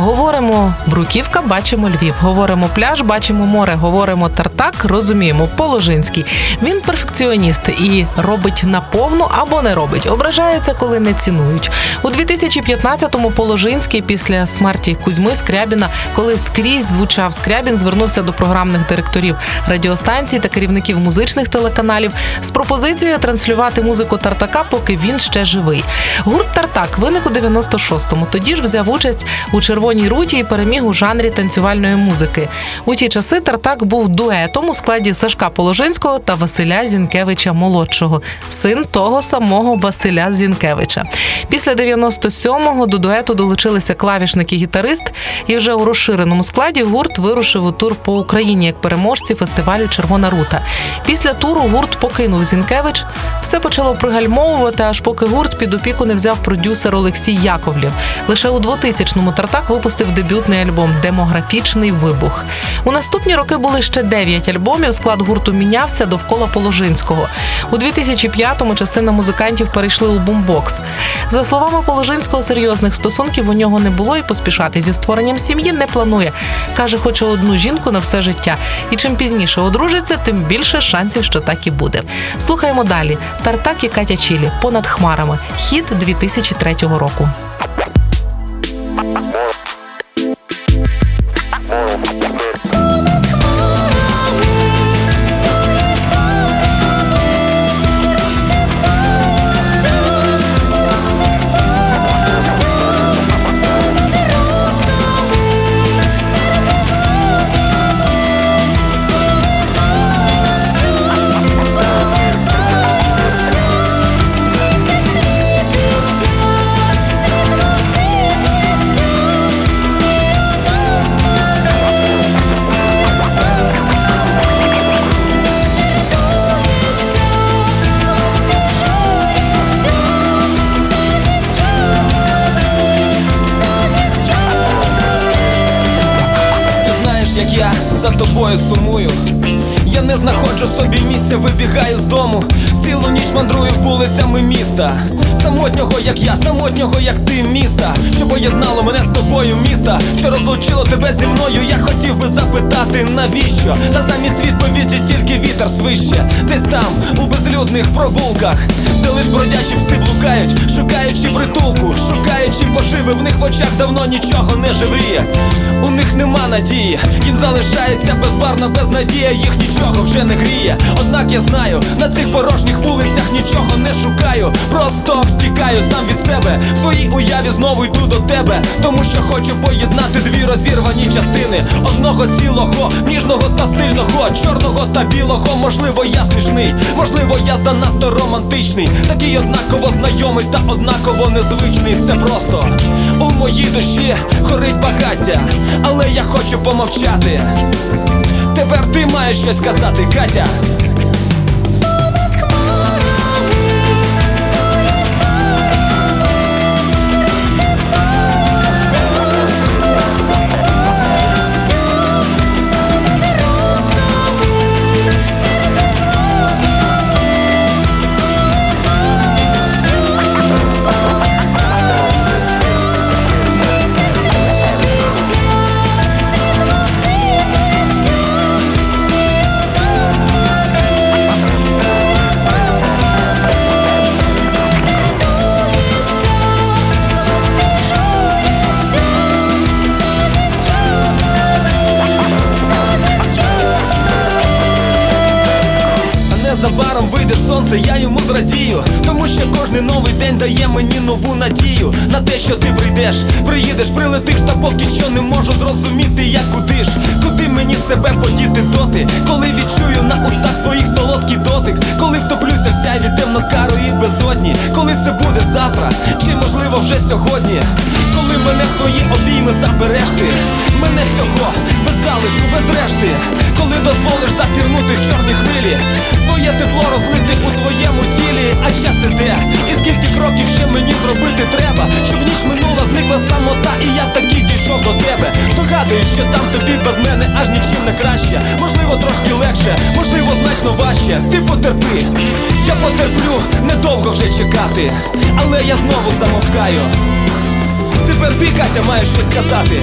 Говоримо Бруківка, бачимо Львів. Говоримо пляж, бачимо море. Говоримо тартак, розуміємо Положинський. Він перфекціоніст і робить наповну або не робить. Ображається, коли не цінують. У 2015-му Положинський після смерті Кузьми Скрябіна, коли скрізь звучав Скрябін, звернувся до програмних директорів радіостанцій та керівників музичних телеканалів з пропозицією транслювати музику Тартака, поки він ще живий. Гурт Тартак виник у 96-му. Тоді ж взяв участь у червоній руті і переміг у жанрі танцювальної музики. У ті часи Тартак був дуетом у складі Сашка Положинського та Василя Зінкевича молодшого, син того самого Василя Зінкевича. Після 97-го до дуету долучилися клавішник і гітарист, і вже у розширеному складі гурт вирушив у тур по Україні як переможці фестивалю Червона рута. Після туру гурт покинув Зінкевич. Все почало пригальмовувати, аж поки гурт під опіку не взяв продюсер Олексій Яковлів. Лише у 2000-му Тартак випустив дебютний альбом Демографічний вибух. У наступні роки були ще 9 альбомів. Склад гурту мінявся довкола Положинського. У 2005-му частина музикантів перейшли у бумбокс. За словами Положинського, серйозних стосунків у нього не було і поспішати зі створенням сім'ї не планує. Каже, хоче одну жінку на все життя. І чим пізніше одружиться, тим більше шансів, що так і буде. Слухаємо далі. Тартак і Катя Чілі понад хмарами. Хіт 2003 року. Як я за тобою сумую. Я не знаходжу собі місця, вибігаю з дому. Цілу ніч мандрую вулицями міста. Самотнього, як я, самотнього, як ти, міста, що поєднало мене з тобою, міста, що розлучило тебе зі мною. Я хотів би запитати, навіщо? Та замість відповіді тільки вітер свище. Десь там, у безлюдних провулках, де лиш бродячі пси блукають, шукаючи притулку, шукаючи поживи, в них в очах давно нічого не живріє. У них нема надії, їм залишається безбарна безнадія, їх нічого вже не гріє. Однак я знаю, на цих порожніх вулицях нічого не шукаю. Просто втікаю сам від себе. В своїй уяві знову йду до тебе, тому що хочу поєднати дві розірвані частини одного цілого, ніжного та сильного, чорного та білого. Можливо, я смішний, можливо, я занадто романтичний, такий однаково знайомий та однаково незвичний. Все просто у моїй душі горить багаття, але я хочу помовчати. Тепер ти маєш щось сказати, Катя. Незабаром вийде сонце, я йому зрадію, тому що кожний новий день дає мені нову надію на те, що ти прийдеш, приїдеш, прилетиш, та поки що не можу зрозуміти, як куди ж, куди мені себе подіти доти, коли відчую на устах своїх солодкий дотик, коли втоплюся в сяйві темнокарої безодні, коли це буде завтра, чи можливо вже сьогодні, коли мене в свої обійми забереш ти, мене всього без залишку, без решти, що там тобі без мене аж нічим не краще. Можливо, трошки легше, можливо, значно важче, ти потерпи. Я потерплю, недовго вже чекати, але я знову замовкаю. Тепер ти, Катя, маєш щось сказати.